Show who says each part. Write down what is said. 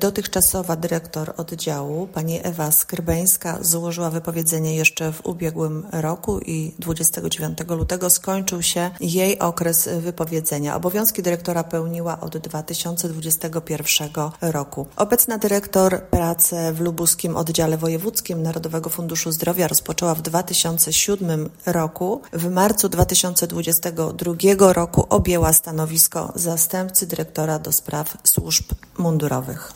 Speaker 1: Dotychczasowa dyrektor oddziału, pani Ewa Skrbeńska, złożyła wypowiedzenie jeszcze w ubiegłym roku i 29 lutego skończył się jej okres wypowiedzenia. Obowiązki dyrektora pełniła od 2021 roku. Obecna dyrektor pracę w lubuskim oddziale wojewódzkim Narodowego Funduszu Zdrowia rozpoczęła w 2007 roku. W marcu 2022 roku objęła stanowisko zastępcy dyrektora do spraw służb mundurowych.